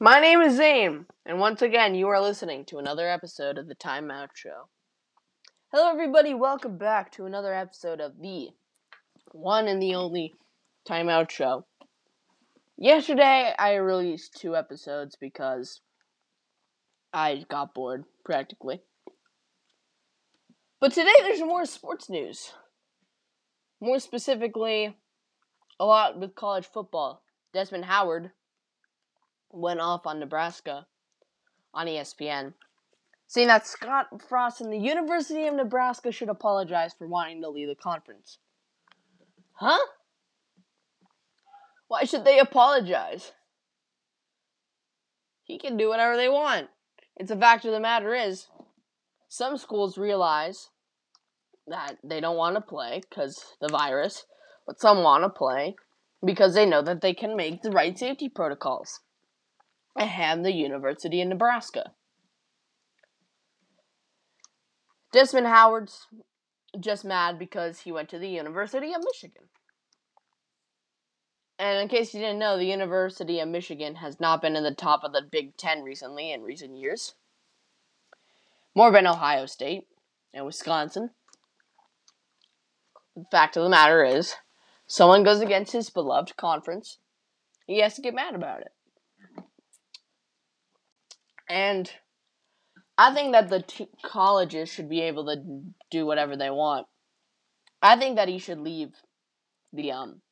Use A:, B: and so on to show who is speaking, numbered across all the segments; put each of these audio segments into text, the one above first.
A: My name is Zane, and once again, you are listening to another episode of the Time Out Show. Hello, everybody. Welcome back to another episode of the one and the only Time Out Show. Yesterday, I released two episodes because I got bored, practically. But today, there's more sports news. More specifically, a lot with college football. Desmond Howard went off on Nebraska on ESPN, saying that Scott Frost and the University of Nebraska should apologize for wanting to leave the conference. Huh? Why should they apologize? He can do whatever they want. It's a fact of the matter is, some schools realize that they don't want to play because the virus, but some want to play because they know that they can make the right safety protocols. Have the University of Nebraska. Desmond Howard's just mad because he went to the University of Michigan. And in case you didn't know, the University of Michigan has not been in the top of the Big Ten recently in recent years. More than Ohio State and Wisconsin. The fact of the matter is, someone goes against his beloved conference, he has to get mad about it. And I think that the t- colleges should be able to do whatever they want. I think that he should leave the um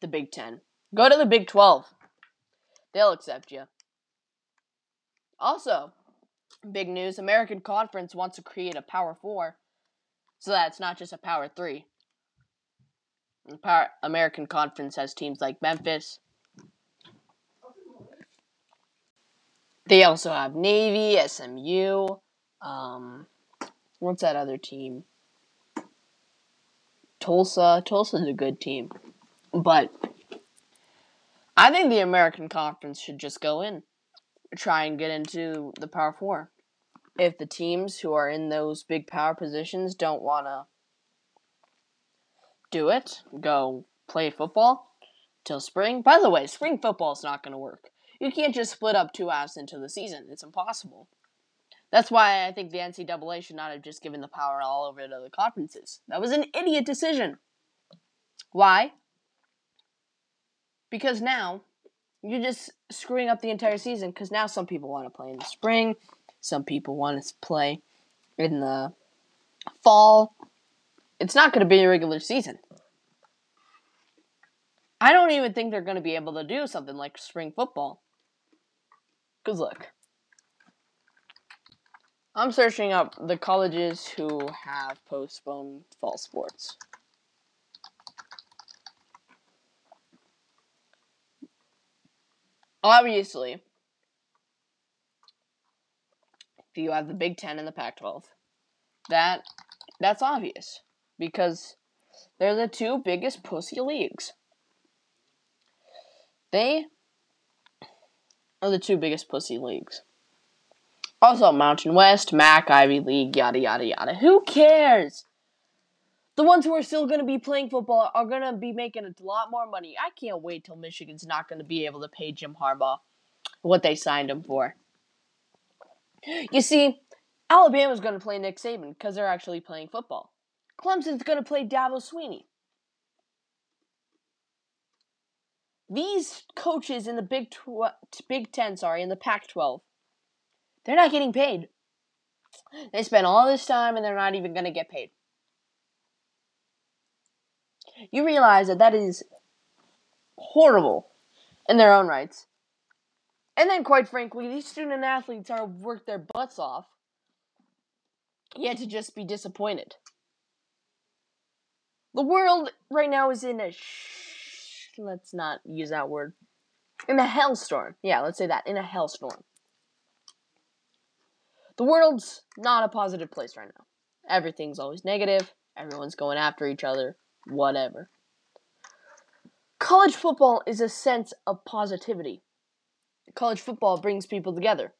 A: the Big 10. Go to the Big 12. They'll accept you. Also, big news, American Conference wants to create a Power 4 so that it's not just a Power 3. The Power American Conference has teams like Memphis, They also have Navy, SMU. Um, what's that other team? Tulsa. Tulsa's a good team. But I think the American Conference should just go in. Try and get into the Power Four. If the teams who are in those big power positions don't want to do it, go play football till spring. By the way, spring football is not going to work. You can't just split up two halves into the season. It's impossible. That's why I think the NCAA should not have just given the power all over to the conferences. That was an idiot decision. Why? Because now you're just screwing up the entire season because now some people want to play in the spring, some people want to play in the fall. It's not going to be a regular season. I don't even think they're going to be able to do something like spring football. Because luck. I'm searching up the colleges who have postponed fall sports. Obviously, you have the Big Ten and the Pac-12, that that's obvious because they're the two biggest pussy leagues. They are the two biggest pussy leagues. Also, Mountain West, MAC, Ivy League, yada yada yada. Who cares? The ones who are still going to be playing football are going to be making a lot more money. I can't wait till Michigan's not going to be able to pay Jim Harbaugh what they signed him for. You see, Alabama's going to play Nick Saban because they're actually playing football. Clemson's going to play Dabo Swinney. These coaches in the Big Tw- Big Ten, sorry, in the Pac-12, they're not getting paid. They spend all this time and they're not even going to get paid. You realize that that is horrible in their own rights. And then, quite frankly, these student athletes are worked their butts off, yet to just be disappointed. The world right now is in a let's not use that word. In a hellstorm. Yeah, let's say that. In a hellstorm. The world's not a positive place right now. Everything's always negative. Everyone's going after each other. Whatever. College football is a sense of positivity. College football brings people together.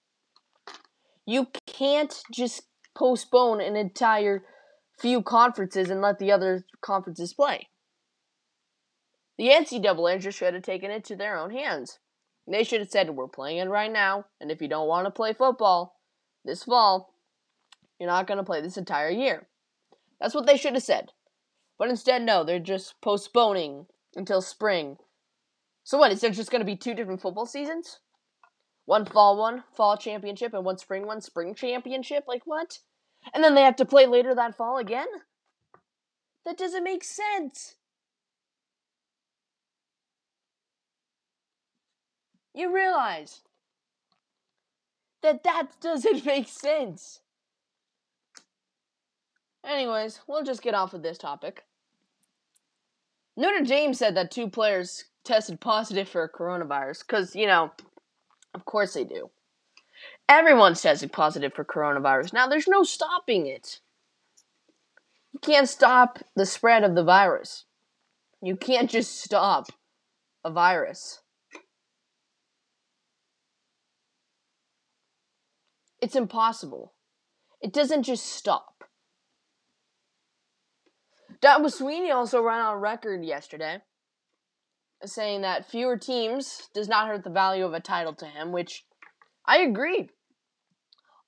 A: You can't just postpone an entire few conferences and let the other conferences play. The NCAA should have taken it to their own hands. They should have said, We're playing it right now, and if you don't want to play football this fall, you're not going to play this entire year. That's what they should have said. But instead, no, they're just postponing until spring. So what, is there just going to be two different football seasons? One fall one, fall championship, and one spring one, spring championship? Like what? And then they have to play later that fall again? That doesn't make sense. You realize that that doesn't make sense. Anyways, we'll just get off of this topic. Notre Dame said that two players tested positive for coronavirus because, you know, of course they do. Everyone's tested positive for coronavirus. Now, there's no stopping it. You can't stop the spread of the virus. You can't just stop a virus. It's impossible. It doesn't just stop. Dabo Swinney also ran on record yesterday saying that fewer teams does not hurt the value of a title to him, which I agree.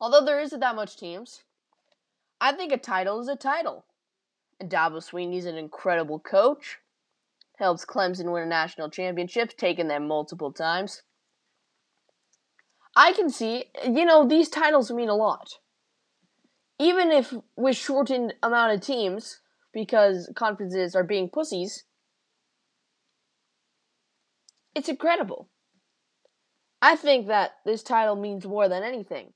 A: Although there isn't that much teams, I think a title is a title. And Dabo Swinney's an incredible coach. Helps Clemson win a national championship, taking them multiple times. I can see, you know, these titles mean a lot. Even if with shortened amount of teams, because conferences are being pussies, it's incredible. I think that this title means more than anything.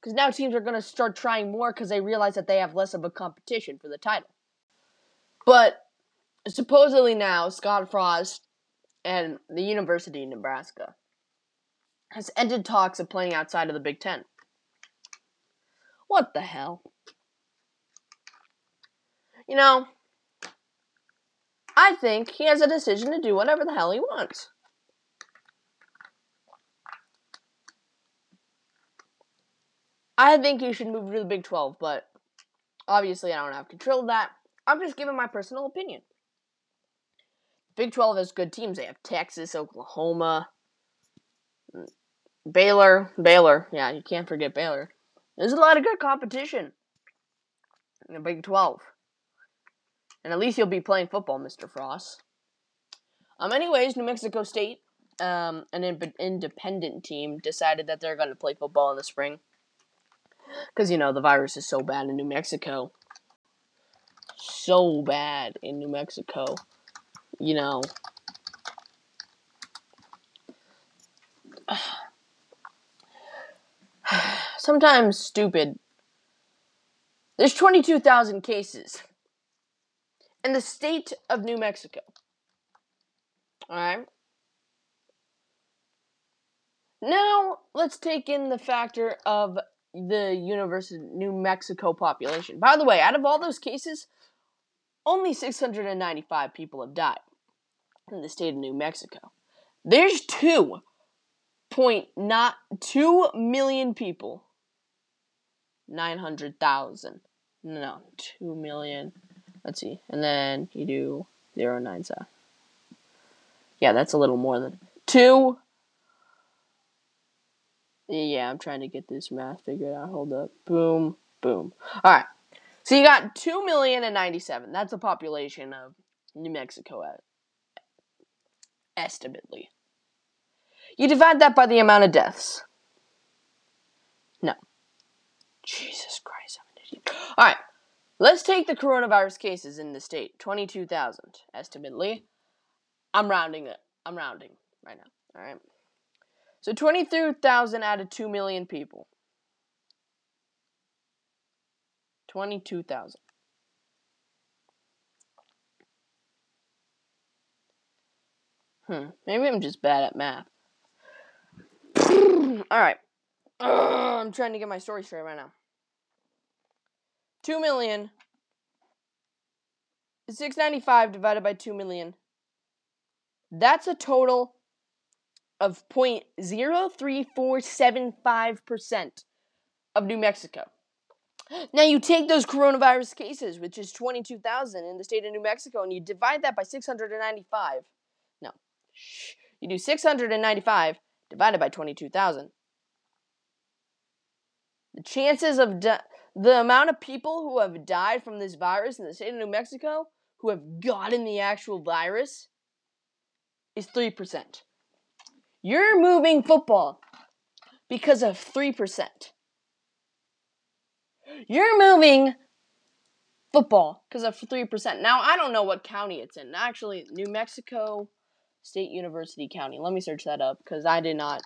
A: Because now teams are going to start trying more because they realize that they have less of a competition for the title. But supposedly now, Scott Frost and the University of Nebraska has ended talks of playing outside of the Big Ten. What the hell? You know, I think he has a decision to do whatever the hell he wants. I think he should move to the Big 12, but obviously I don't have control of that. I'm just giving my personal opinion. Big 12 has good teams. They have Texas, Oklahoma, Baylor. Baylor. Yeah, you can't forget Baylor. There's a lot of good competition in the Big 12. And at least you'll be playing football, Mr. Frost. Um, anyways, New Mexico State, um, an in- independent team, decided that they're going to play football in the spring. Because, you know, the virus is so bad in New Mexico. So bad in New Mexico. You know. Sometimes stupid. There's 22,000 cases in the state of New Mexico. Alright? Now, let's take in the factor of the University of New Mexico population. By the way, out of all those cases, only 695 people have died in the state of New Mexico. There's two point not two million people. Nine hundred thousand. No, two million. Let's see. And then you do zero nine seven. Yeah, that's a little more than two yeah, I'm trying to get this math figured out. Hold up. Boom, boom. All right. So you got two million and ninety-seven. That's the population of New Mexico at estimately. You divide that by the amount of deaths. No. Jesus Christ, I'm an idiot. All right. Let's take the coronavirus cases in the state. 22,000 estimately. I'm rounding it. I'm rounding right now. All right. So 23,000 out of 2 million people. 22,000. Hmm, maybe I'm just bad at math. Alright. I'm trying to get my story straight right now. 2 million. 695 divided by 2 million. That's a total of 0.03475% of New Mexico. Now you take those coronavirus cases, which is 22,000 in the state of New Mexico, and you divide that by 695. No. You do 695 divided by 22,000. The chances of di- the amount of people who have died from this virus in the state of New Mexico who have gotten the actual virus is 3%. You're moving football because of 3%. You're moving football because of 3%. Now, I don't know what county it's in. Actually, New Mexico State University County. Let me search that up because I did not.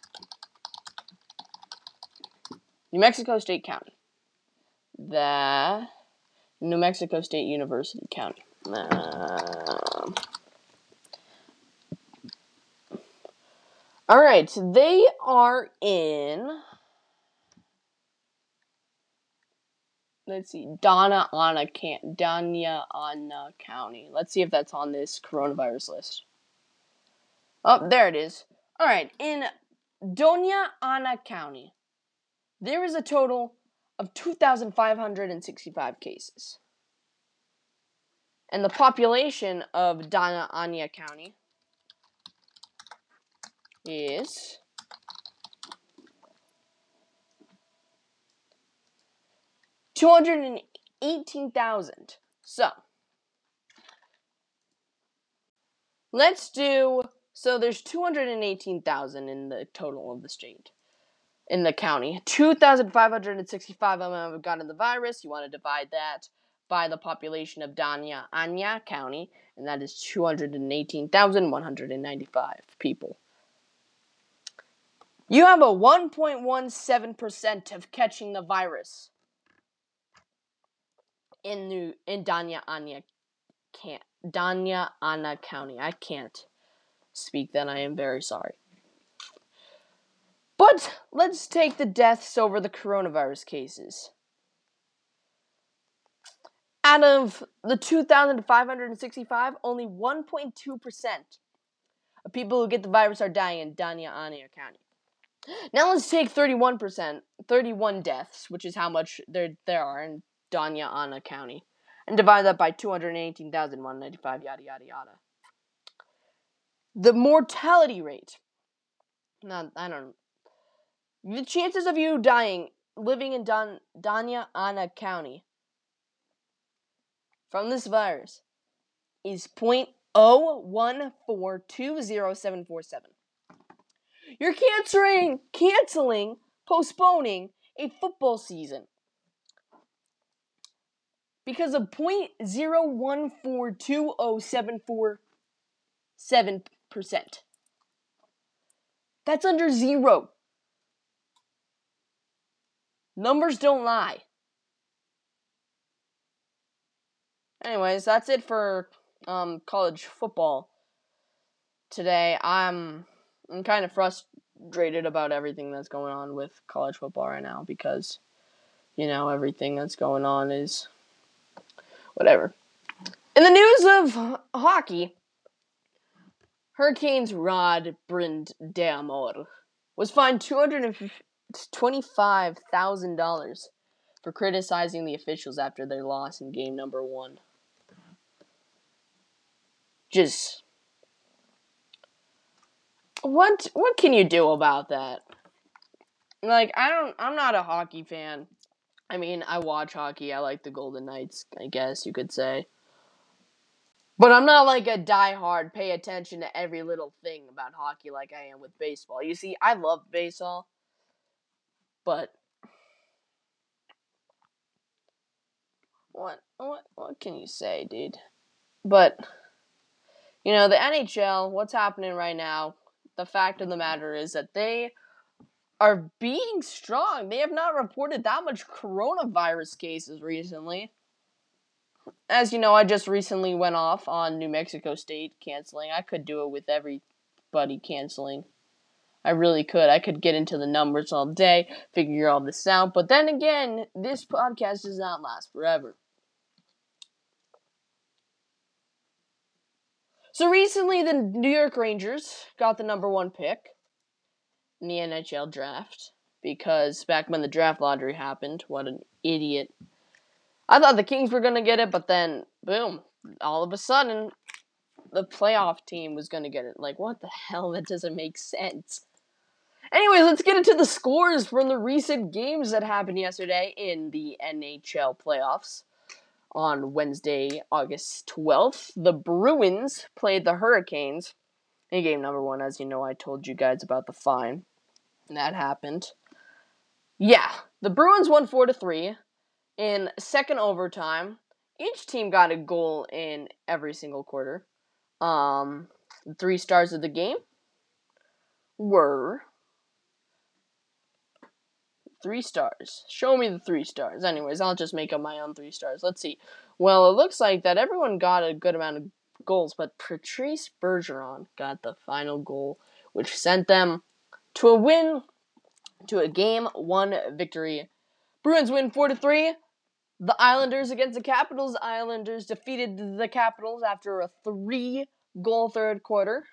A: New Mexico State County. The New Mexico State University County. Um, all right, they are in. Let's see, Donna Ana can Danya County. Let's see if that's on this coronavirus list. Oh, there it is. All right, in Doña Ana County, there is a total of 2,565 cases. And the population of Donna Ana County is two hundred and eighteen thousand. So let's do so there's two hundred and eighteen thousand in the total of the state in the county. 2,565 of them have gotten the virus. You want to divide that by the population of Danya Anya County, and that is 218,195 people. You have a 1.17% of catching the virus in New in Danya Anya can't Danya Ana County. I can't speak that. I am very sorry. But let's take the deaths over the coronavirus cases. Out of the 2,565, only 1.2% of people who get the virus are dying in Danya Ania County. Now let's take 31%, 31 deaths, which is how much there, there are in Danya Ana County, and divide that by 218,195, yada, yada, yada. The mortality rate. Now, I don't the chances of you dying living in Don, Danya Ana County from this virus is 0.014207747. You're canceling, canceling, postponing a football season because of 0.0142077%. That's under zero. Numbers don't lie. Anyways, that's it for um, college football today. I'm I'm kind of frustrated about everything that's going on with college football right now because you know everything that's going on is whatever. In the news of hockey, Hurricanes Rod Brind'Amour was fined 250 $25,000 for criticizing the officials after their loss in game number one. Just. What what can you do about that? Like I don't I'm not a hockey fan. I mean, I watch hockey. I like the Golden Knights, I guess you could say. But I'm not like a diehard pay attention to every little thing about hockey like I am with baseball. You see, I love baseball. But what what what can you say, dude? But you know, the NHL, what's happening right now, the fact of the matter is that they are being strong. They have not reported that much coronavirus cases recently. As you know, I just recently went off on New Mexico State canceling. I could do it with everybody canceling. I really could. I could get into the numbers all day, figure all this out. But then again, this podcast does not last forever. So recently, the New York Rangers got the number one pick in the NHL draft because back when the draft lottery happened, what an idiot. I thought the Kings were going to get it, but then, boom, all of a sudden, the playoff team was going to get it. Like, what the hell? That doesn't make sense. Anyways, let's get into the scores from the recent games that happened yesterday in the NHL playoffs. On Wednesday, August 12th, the Bruins played the Hurricanes in game number one. As you know, I told you guys about the fine. And That happened. Yeah, the Bruins won 4 to 3 in second overtime. Each team got a goal in every single quarter. Um, three stars of the game were three stars. Show me the three stars. Anyways, I'll just make up my own three stars. Let's see. Well, it looks like that everyone got a good amount of goals, but Patrice Bergeron got the final goal, which sent them to a win, to a game one victory. Bruins win four to three. The Islanders against the Capitals. Islanders defeated the Capitals after a three goal third quarter,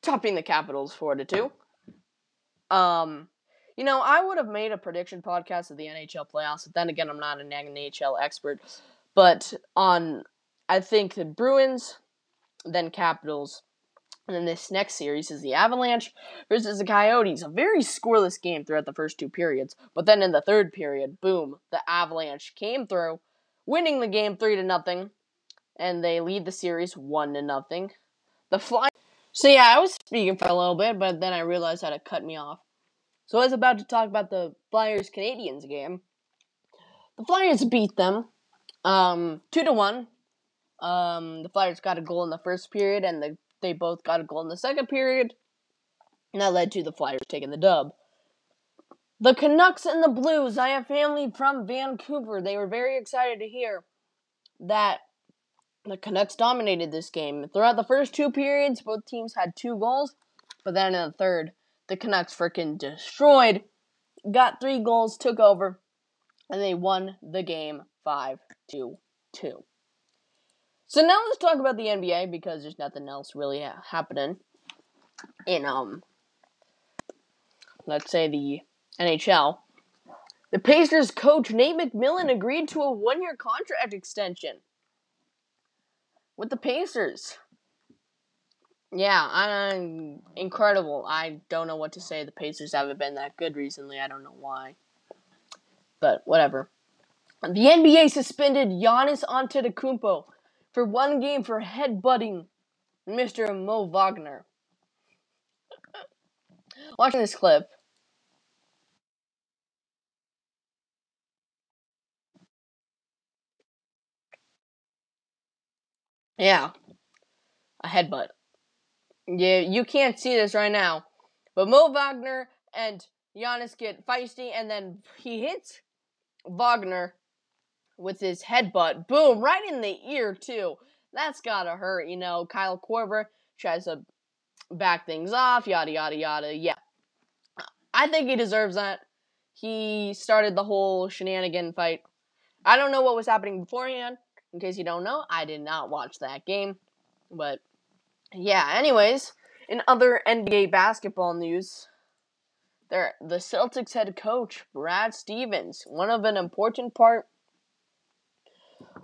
A: topping the Capitals four to two. Um, you know, I would have made a prediction podcast of the NHL playoffs, but then again, I'm not an NHL expert. But on, I think the Bruins, then Capitals, and then this next series is the Avalanche versus the Coyotes. A very scoreless game throughout the first two periods. But then in the third period, boom, the Avalanche came through, winning the game three to nothing, and they lead the series one to nothing. The Fly. So yeah, I was speaking for a little bit, but then I realized how to cut me off. So I was about to talk about the Flyers Canadiens game. The Flyers beat them, um, two to one. Um, the Flyers got a goal in the first period, and the they both got a goal in the second period, and that led to the Flyers taking the dub. The Canucks and the Blues. I have family from Vancouver. They were very excited to hear that the Canucks dominated this game. Throughout the first two periods, both teams had two goals, but then in the third, the Canucks freaking destroyed, got three goals, took over, and they won the game 5 2 2. So now let's talk about the NBA because there's nothing else really happening in um let's say the NHL. The Pacers coach Nate McMillan agreed to a one-year contract extension with the Pacers. Yeah, I'm incredible. I don't know what to say. The Pacers haven't been that good recently. I don't know why. But whatever. The NBA suspended Giannis Antetokounmpo for one game for headbutting Mr. Mo Wagner. Watching this clip. Yeah. A headbutt. Yeah, you can't see this right now. But Mo Wagner and Giannis get feisty, and then he hits Wagner with his headbutt. Boom, right in the ear, too. That's gotta hurt, you know. Kyle Korver tries to back things off, yada, yada, yada. Yeah. I think he deserves that. He started the whole shenanigan fight. I don't know what was happening beforehand. In case you don't know, I did not watch that game. But, yeah, anyways, in other NBA basketball news, there the Celtics head coach, Brad Stevens, one of an important part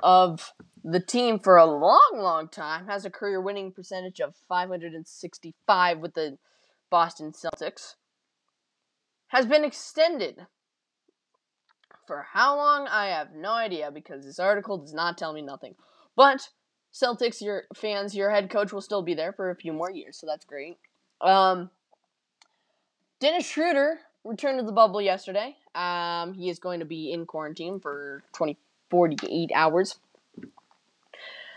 A: of the team for a long, long time, has a career winning percentage of 565 with the Boston Celtics, has been extended. For how long, I have no idea because this article does not tell me nothing. But Celtics, your fans, your head coach will still be there for a few more years, so that's great. Um, Dennis Schroeder returned to the bubble yesterday. Um, he is going to be in quarantine for 20, 48 hours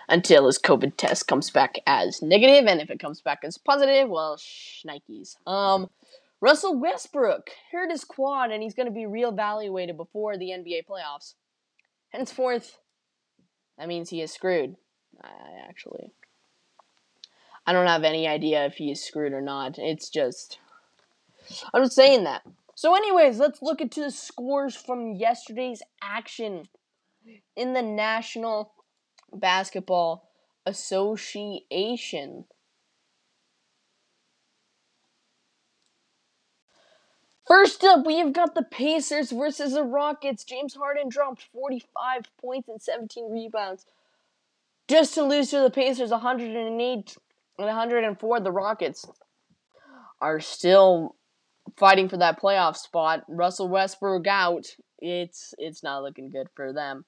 A: until his COVID test comes back as negative, and if it comes back as positive, well, shnikes. Um, Russell Westbrook hurt his quad, and he's going to be reevaluated before the NBA playoffs. Henceforth, that means he is screwed. I actually, I don't have any idea if he is screwed or not. It's just, I'm just saying that. So, anyways, let's look into the scores from yesterday's action in the National Basketball Association. First up, we've got the Pacers versus the Rockets. James Harden dropped 45 points and 17 rebounds just to lose to the Pacers 108 and 104. The Rockets are still fighting for that playoff spot. Russell Westbrook out. It's it's not looking good for them.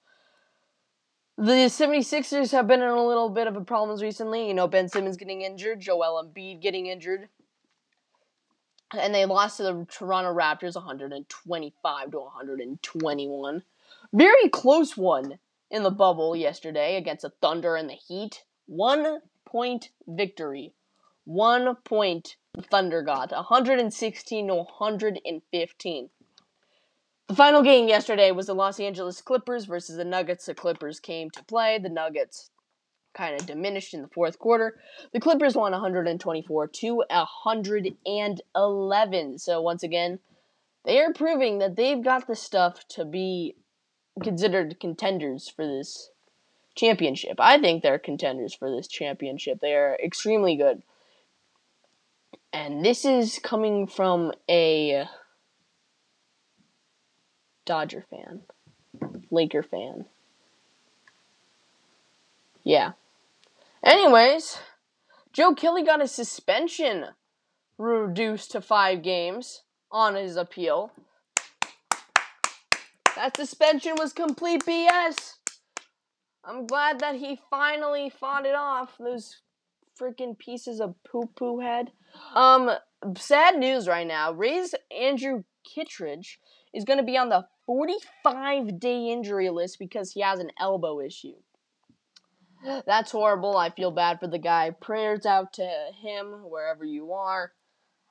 A: The 76ers have been in a little bit of a problems recently. You know, Ben Simmons getting injured, Joel Embiid getting injured. And they lost to the Toronto Raptors 125 to 121. Very close one in the bubble yesterday against the Thunder and the Heat. One point victory. One point Thunder got. 116 to 115. The final game yesterday was the Los Angeles Clippers versus the Nuggets. The Clippers came to play. The Nuggets kind of diminished in the fourth quarter. The Clippers won 124 to 111. So once again, they are proving that they've got the stuff to be considered contenders for this championship. I think they're contenders for this championship. They are extremely good. And this is coming from a Dodger fan, Laker fan. Yeah. Anyways, Joe Kelly got a suspension reduced to five games on his appeal. That suspension was complete BS. I'm glad that he finally fought it off. Those freaking pieces of poo poo head. Um, sad news right now. Rays Andrew Kittredge is going to be on the 45 day injury list because he has an elbow issue. That's horrible. I feel bad for the guy. Prayers out to him wherever you are.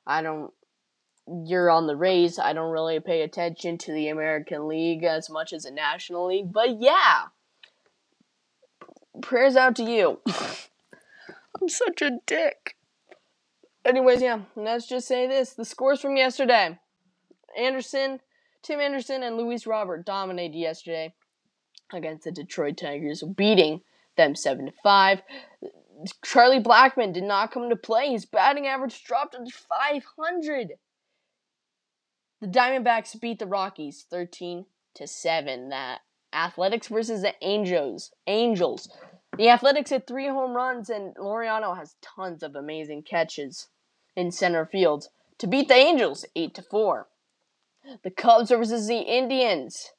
A: I don't. You're on the Rays. I don't really pay attention to the American League as much as the National League, but yeah. Prayers out to you. I'm such a dick. Anyways, yeah, let's just say this. The scores from yesterday. Anderson, Tim Anderson, and Luis Robert dominated yesterday against the Detroit Tigers, beating them 7 to 5. Charlie Blackmon did not come to play. His batting average dropped to 500. The Diamondbacks beat the Rockies 13 to 7. That Athletics versus the Angels. Angels. The Athletics hit three home runs, and Laureano has tons of amazing catches in center field to beat the Angels 8 to 4. The Cubs versus the Indians.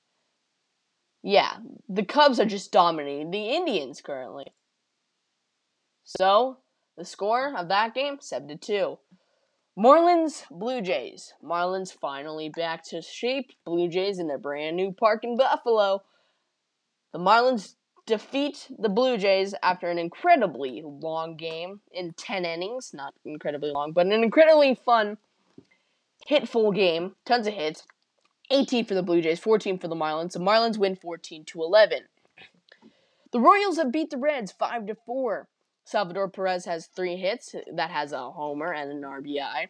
A: Yeah, the Cubs are just dominating the Indians currently. So, the score of that game 7 to 2. Marlins Blue Jays. Marlins finally back to shape. Blue Jays in their brand new park in Buffalo. The Marlins defeat the Blue Jays after an incredibly long game in 10 innings. Not incredibly long, but an incredibly fun, hitful game. Tons of hits. 18 for the Blue Jays, 14 for the Marlins. The Marlins win 14 to 11. The Royals have beat the Reds 5 to 4. Salvador Perez has three hits. That has a homer and an RBI.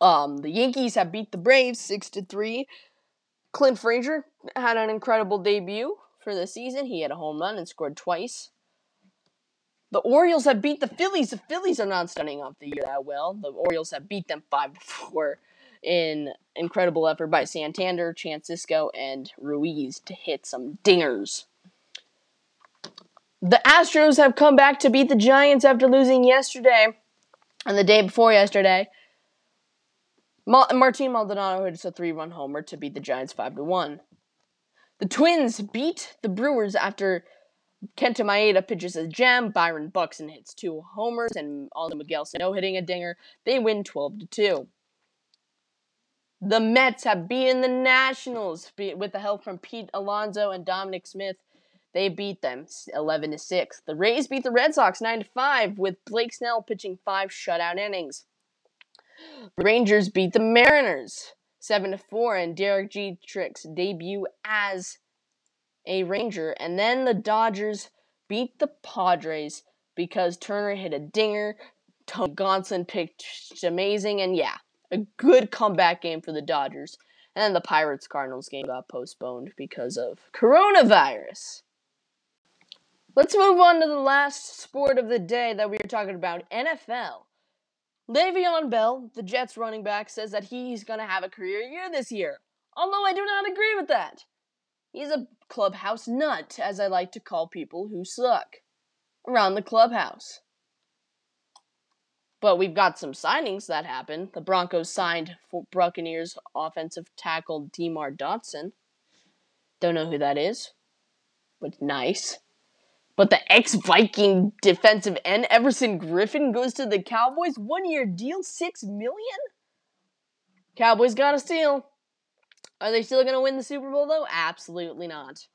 A: Um, the Yankees have beat the Braves 6 to 3. Clint Frazier had an incredible debut for the season. He had a home run and scored twice. The Orioles have beat the Phillies. The Phillies are not starting off the year that well. The Orioles have beat them 5 to 4 in incredible effort by Santander, Francisco, and Ruiz to hit some dingers. The Astros have come back to beat the Giants after losing yesterday and the day before yesterday. Martin Maldonado hits a three-run homer to beat the Giants five to one. The Twins beat the Brewers after Kenta Maeda pitches a gem. Byron Buxton hits two homers, and Aldo Miguel Sano hitting a dinger. They win 12 to 2. The Mets have beaten the Nationals with the help from Pete Alonso and Dominic Smith. They beat them 11 to 6. The Rays beat the Red Sox 9 to 5 with Blake Snell pitching 5 shutout innings. The Rangers beat the Mariners 7 to 4 and Derek Jeter's debut as a Ranger. And then the Dodgers beat the Padres because Turner hit a dinger. Tony Gonsolin pitched amazing. And yeah, a good comeback game for the Dodgers. And then the Pirates Cardinals game got postponed because of coronavirus. Let's move on to the last sport of the day that we are talking about NFL. Le'Veon Bell, the Jets running back, says that he's going to have a career year this year. Although I do not agree with that. He's a clubhouse nut, as I like to call people who suck around the clubhouse. But we've got some signings that happened. The Broncos signed Buccaneers offensive tackle Demar Dotson. Don't know who that is, but nice. But the ex Viking defensive end Everson Griffen goes to the Cowboys. One year deal, six million. Cowboys got a steal. Are they still going to win the Super Bowl though? Absolutely not.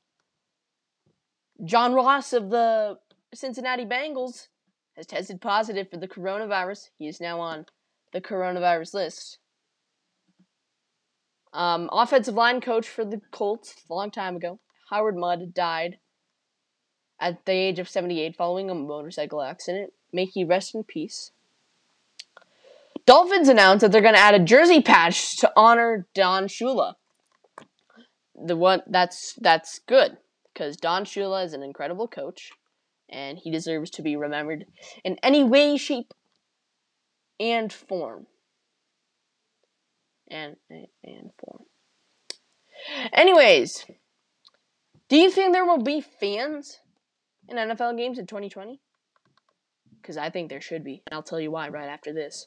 A: John Ross of the Cincinnati Bengals has tested positive for the coronavirus. He is now on the coronavirus list. Um, offensive line coach for the Colts a long time ago, Howard Mudd, died at the age of 78 following a motorcycle accident. May he rest in peace. Dolphins announced that they're going to add a jersey patch to honor Don Shula. The one that's that's good because Don Shula is an incredible coach and he deserves to be remembered in any way, shape, and form. And and form. Anyways, do you think there will be fans in NFL games in 2020? Because I think there should be, and I'll tell you why right after this.